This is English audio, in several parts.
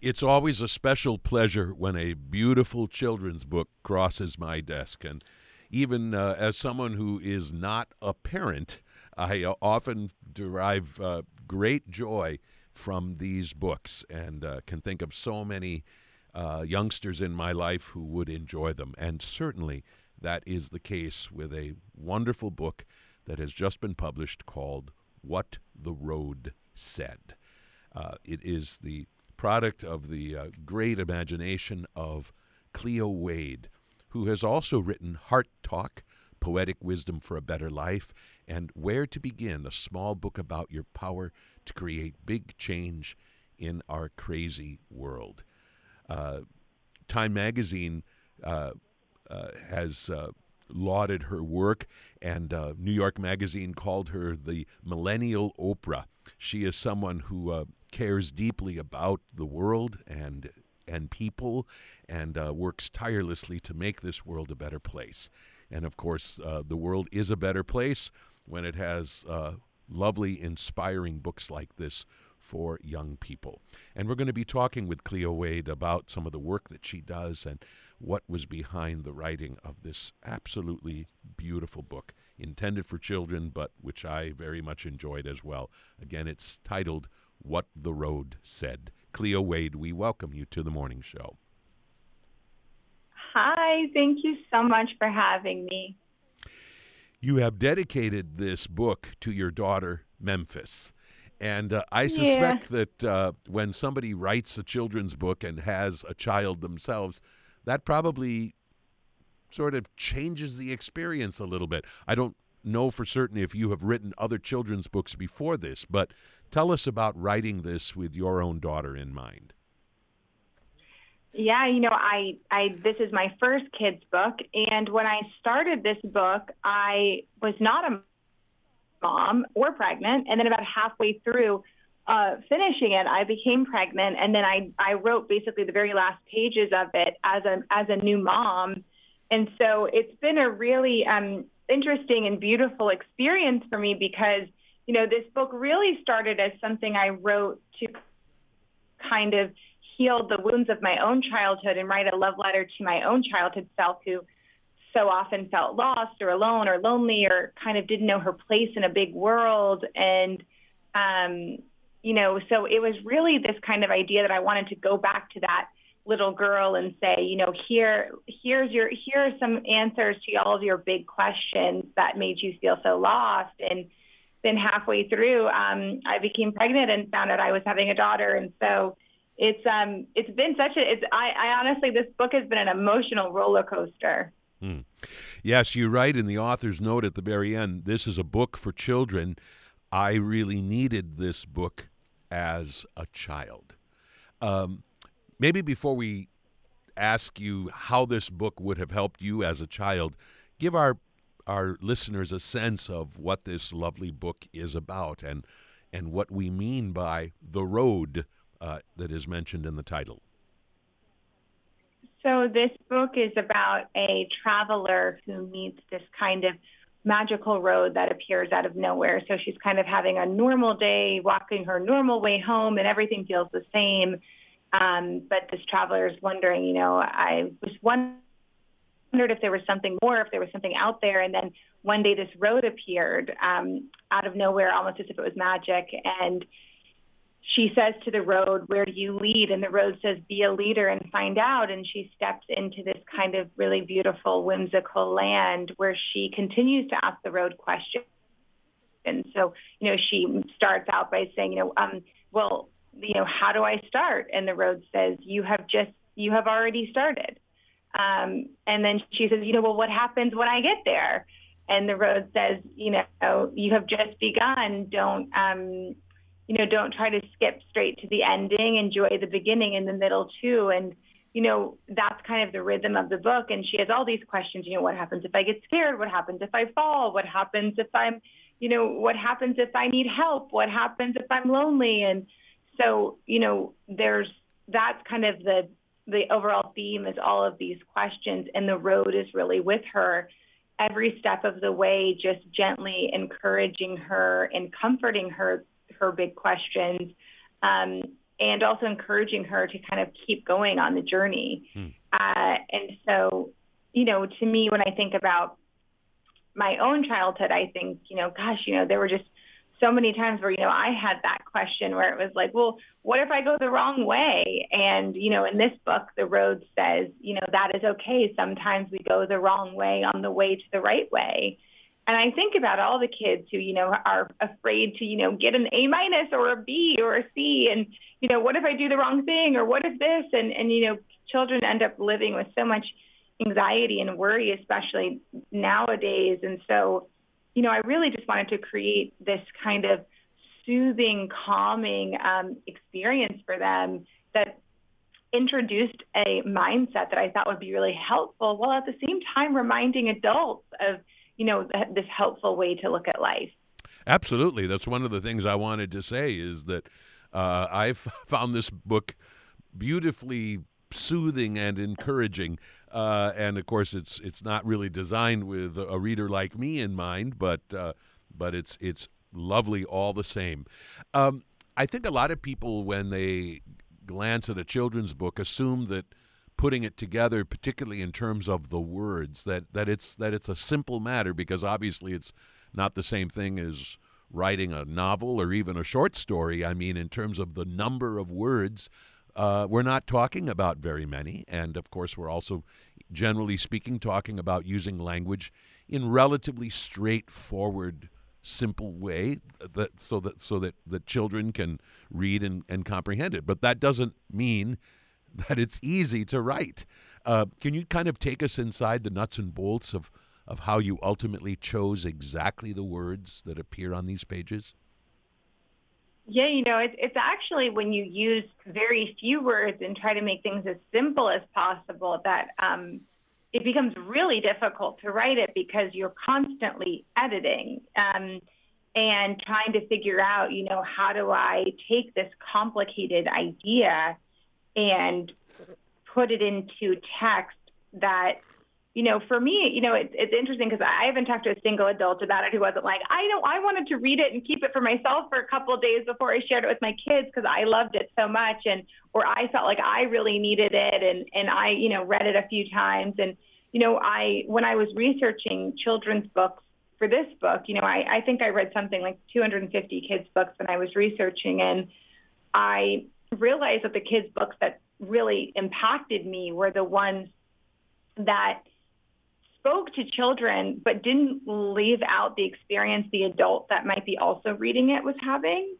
It's always a special pleasure when a beautiful children's book crosses my desk. And even uh, as someone who is not a parent, I uh, often derive uh, great joy from these books and uh, can think of so many uh, youngsters in my life who would enjoy them. And certainly that is the case with a wonderful book that has just been published called What the Road Said. Uh, it is the product of the uh, great imagination of Cleo Wade, who has also written Heart Talk, Poetic Wisdom for a Better Life, and Where to Begin, a small book about your power to create big change in our crazy world. Uh, Time magazine uh, uh, has uh, lauded her work, and uh, New York Magazine called her the millennial Oprah. She is someone who uh, cares deeply about the world and and people, and uh, works tirelessly to make this world a better place. And of course, uh, the world is a better place when it has uh, lovely, inspiring books like this for young people. And we're going to be talking with Cleo Wade about some of the work that she does and what was behind the writing of this absolutely beautiful book, intended for children, but which I very much enjoyed as well. Again, it's titled What the Road Said. Cleo Wade, we welcome you to the morning show. Hi, thank you so much for having me. You have dedicated this book to your daughter, Memphis. And uh, I suspect Yeah. that uh, when somebody writes a children's book and has a child themselves, that probably sort of changes the experience a little bit. I don't know for certain if you have written other children's books before this, but tell us about writing this with your own daughter in mind. Yeah, you know, I, I, this is my first kids book. And when I started this book, I was not a mom or pregnant. And then about halfway through uh, finishing it, I became pregnant. And then I, I wrote basically the very last pages of it as a, as a new mom. And so it's been a really um, interesting and beautiful experience for me because, you know, this book really started as something I wrote to kind of heal the wounds of my own childhood and write a love letter to my own childhood self who so often felt lost or alone or lonely or kind of didn't know her place in a big world. And, um, you know, so it was really this kind of idea that I wanted to go back to that little girl and say, you know, here, here's your, here are some answers to all of your big questions that made you feel so lost. And then halfway through, um, I became pregnant and found out I was having a daughter. And so it's, um, it's been such a, it's, I, I honestly, this book has been an emotional roller coaster. Hmm. Yes, you write in the author's note at the very end this is a book for children. I really needed this book as a child. Um, maybe before we ask you how this book would have helped you as a child, give our our listeners a sense of what this lovely book is about and and what we mean by the road uh, that is mentioned in the title. So this book is about a traveler who meets this kind of magical road that appears out of nowhere. So she's kind of having a normal day, walking her normal way home, and everything feels the same. Um, but this traveler is wondering, you know, I was wondering wondered if there was something more, if there was something out there. And then one day this road appeared um, out of nowhere, almost as if it was magic. And she says to the road, where do you lead? And the road says, be a leader and find out. And she steps into this kind of really beautiful, whimsical land where she continues to ask the road questions. And so, you know, she starts out by saying, you know, um, well, you know, how do I start? And the road says, you have just, you have already started. Um, and then she says, you know, well, what happens when I get there? And the road says, you know, you have just begun. Don't, um, you know, don't try to skip straight to the ending. Enjoy the beginning and the middle too. And, you know, that's kind of the rhythm of the book. And she has all these questions, you know, what happens if I get scared? What happens if I fall? What happens if I'm, you know, what happens if I need help? What happens if I'm lonely? And so, you know, there's, that's kind of the, the overall theme is all of these questions and the road is really with her every step of the way, just gently encouraging her and comforting her, her big questions. Um, and also encouraging her to kind of keep going on the journey. Hmm. Uh, and so, you know, to me, when I think about my own childhood, I think, you know, gosh, you know, there were just so many times where, you know, I had that question where it was like, well, what if I go the wrong way? And, you know, in this book, The Road says, you know, that is okay. Sometimes we go the wrong way on the way to the right way. And I think about all the kids who, you know, are afraid to, you know, get an A minus or a B or a C. And, you know, what if I do the wrong thing or what if this? And, and, you know, children end up living with so much anxiety and worry, especially nowadays. And so, you know, I really just wanted to create this kind of soothing, calming um, experience for them that introduced a mindset that I thought would be really helpful, while at the same time reminding adults of, you know, th- this helpful way to look at life. Absolutely, that's one of the things I wanted to say is that uh, I've found this book beautifully soothing and encouraging. Uh, and of course, it's it's not really designed with a reader like me in mind, but uh, but it's it's lovely all the same. Um, I think a lot of people, when they glance at a children's book, assume that putting it together, particularly in terms of the words, that that it's that it's a simple matter because obviously it's not the same thing as writing a novel or even a short story. I mean, in terms of the number of words uh, we're not talking about very many. And of course, we're also, generally speaking, talking about using language in relatively straightforward, simple way that, so that so that the children can read and, and comprehend it. But that doesn't mean that it's easy to write. Uh, can you kind of take us inside the nuts and bolts of, of how you ultimately chose exactly the words that appear on these pages? Yeah, you know, it's, it's actually when you use very few words and try to make things as simple as possible that um, it becomes really difficult to write it because you're constantly editing um, and trying to figure out, you know, how do I take this complicated idea and put it into text that you know, for me, you know, it's, it's interesting because I haven't talked to a single adult about it who wasn't like, I know I wanted to read it and keep it for myself for a couple of days before I shared it with my kids because I loved it so much and or I felt like I really needed it and and I, you know, read it a few times. And you know, I when I was researching children's books for this book, you know, I, I think I read something like 250 kids books when I was researching and I realized that the kids books that really impacted me were the ones that spoke to children but didn't leave out the experience the adult that might be also reading it was having.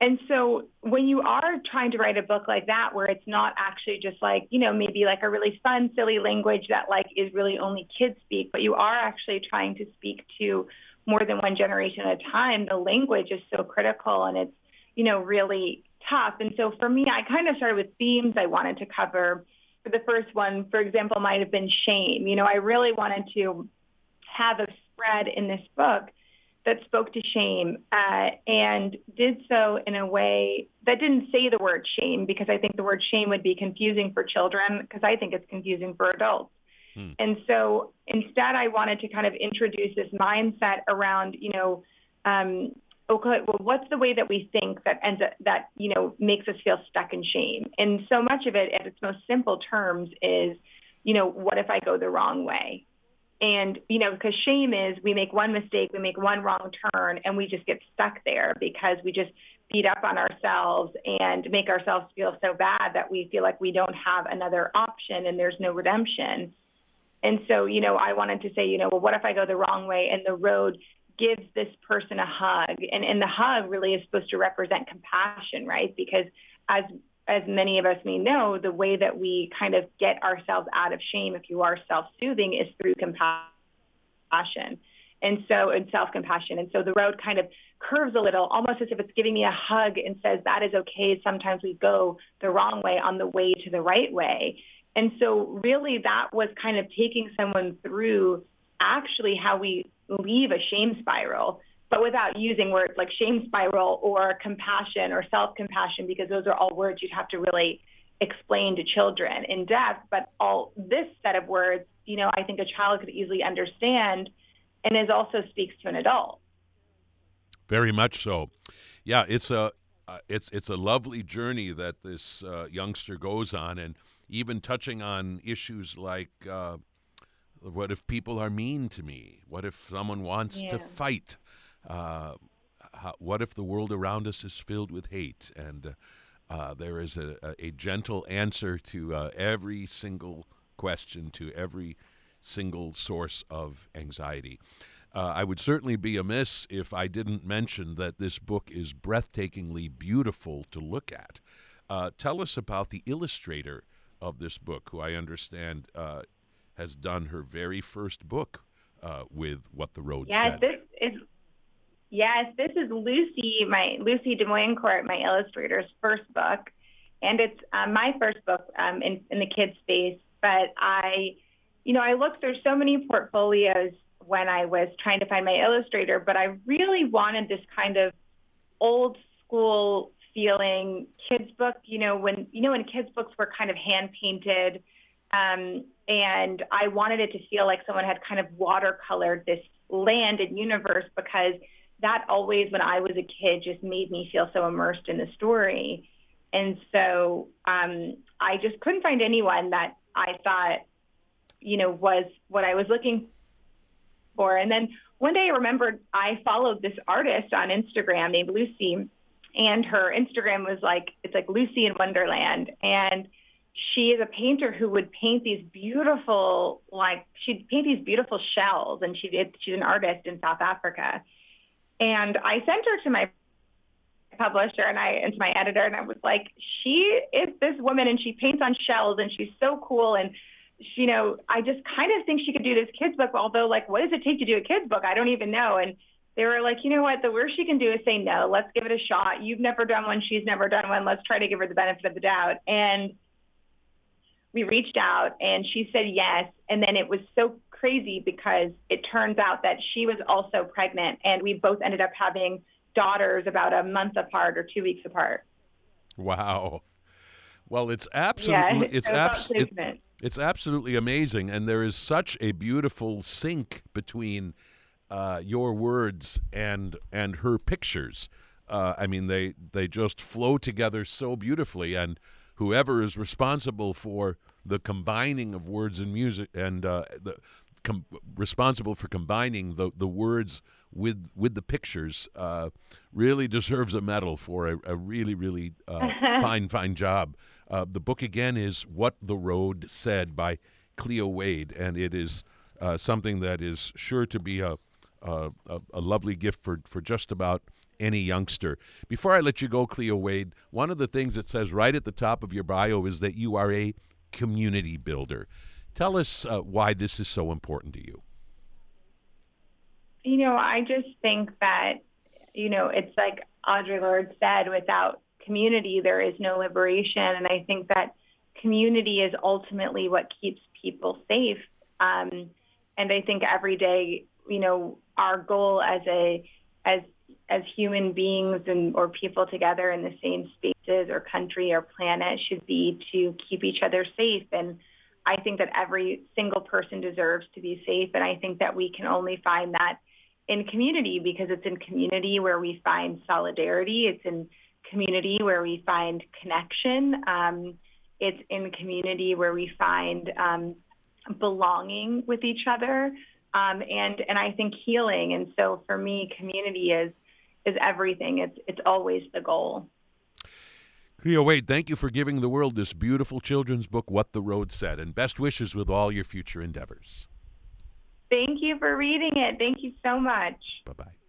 And so when you are trying to write a book like that, where it's not actually just like, you know, maybe like a really fun, silly language that like is really only kids speak, but you are actually trying to speak to more than one generation at a time, the language is so critical and it's, you know, really tough. And so for me, I kind of started with themes I wanted to cover the first one, for example, might have been shame. You know, I really wanted to have a spread in this book that spoke to shame uh, and did so in a way that didn't say the word shame because I think the word shame would be confusing for children because I think it's confusing for adults. Hmm. And so instead, I wanted to kind of introduce this mindset around, you know, um, okay, well, what's the way that we think that ends up, that, you know, makes us feel stuck in shame? And so much of it at its most simple terms is, you know, what if I go the wrong way? And, you know, because shame is we make one mistake, we make one wrong turn, and we just get stuck there because we just beat up on ourselves and make ourselves feel so bad that we feel like we don't have another option and there's no redemption. And so, you know, I wanted to say, you know, well, what if I go the wrong way and the road gives this person a hug. And, and the hug really is supposed to represent compassion, right? Because as as many of us may know, the way that we kind of get ourselves out of shame, if you are self-soothing, is through compassion. And so, and self-compassion. And so the road kind of curves a little, almost as if it's giving me a hug and says, that is okay. Sometimes we go the wrong way on the way to the right way. And so really that was kind of taking someone through actually how we leave a shame spiral, but without using words like shame spiral or compassion or self-compassion, because those are all words you'd have to really explain to children in depth. But all this set of words, you know, I think a child could easily understand and is also speaks to an adult. Very much so. Yeah, it's a uh, it's it's a lovely journey that this uh, youngster goes on, and even touching on issues like uh, what if people are mean to me? What if someone wants Yeah. to fight? Uh, how, what if the world around us is filled with hate? And uh, uh, there is a, a, a gentle answer to uh, every single question, to every single source of anxiety. Uh, I would certainly be amiss if I didn't mention that this book is breathtakingly beautiful to look at. Uh, tell us about the illustrator of this book, who I understand uh, has done her very first book uh, with What the Road Yes, Said. this is yes, this is Lucy, my Lucie de Moyencourt, my illustrator's first book, and it's um, my first book um, in in the kids space. But I, you know, I looked through so many portfolios when I was trying to find my illustrator, but I really wanted this kind of old school feeling kids book. You know, when you know when kids books were kind of hand painted. Um, and I wanted it to feel like someone had kind of watercolored this land and universe because that always, when I was a kid, just made me feel so immersed in the story. And so um, I just couldn't find anyone that I thought, you know, was what I was looking for. And then one day I remembered I followed this artist on Instagram named Lucie, and her Instagram was like, it's like Lucy in Wonderland. And she is a painter who would paint these beautiful, like she'd paint these beautiful shells, and she did. She's an artist in South Africa, and I sent her to my publisher and I and to my editor, and I was like, she is this woman, and she paints on shells, and she's so cool, and she, you know, I just kind of think she could do this kids book. Although, like, what does it take to do a kids book? I don't even know, and they were like, you know what, the worst she can do is say no. Let's give it a shot. You've never done one. She's never done one. Let's try to give her the benefit of the doubt. And we reached out and she said yes. And then it was so crazy because it turns out that she was also pregnant and we both ended up having daughters about a month apart or two weeks apart. Wow. Well, it's absolutely yeah, it's it's abs- it, it's absolutely amazing, and there is such a beautiful sync between uh, your words and and her pictures. Uh, I mean, they they just flow together so beautifully, and whoever is responsible for the combining of words and music and uh, the com- responsible for combining the the words with with the pictures uh, really deserves a medal for a, a really really uh, fine fine job. Uh, the book again is "What the Road Said" by Cleo Wade, and it is uh, something that is sure to be a, a a a lovely gift for for just about any youngster. Before I let you go, Cleo Wade, one of the things that says right at the top of your bio is that you are a community builder. Tell us uh, why this is so important to you. You know, I just think that, you know, it's like Audre Lorde said, without community, there is no liberation. And I think that community is ultimately what keeps people safe. Um, and I think every day, you know, our goal as a, as, as human beings and or people together in the same spaces or country or planet should be to keep each other safe. And I think that every single person deserves to be safe. And I think that we can only find that in community because it's in community where we find solidarity. It's in community where we find connection. Um, it's in community where we find um, belonging with each other. Um, and, and I think healing. And so for me, community is, is everything. It's, it's always the goal. Cleo Wade, thank you for giving the world this beautiful children's book, What the Road Said, and best wishes with all your future endeavors. Thank you for reading it. Thank you so much. Bye bye.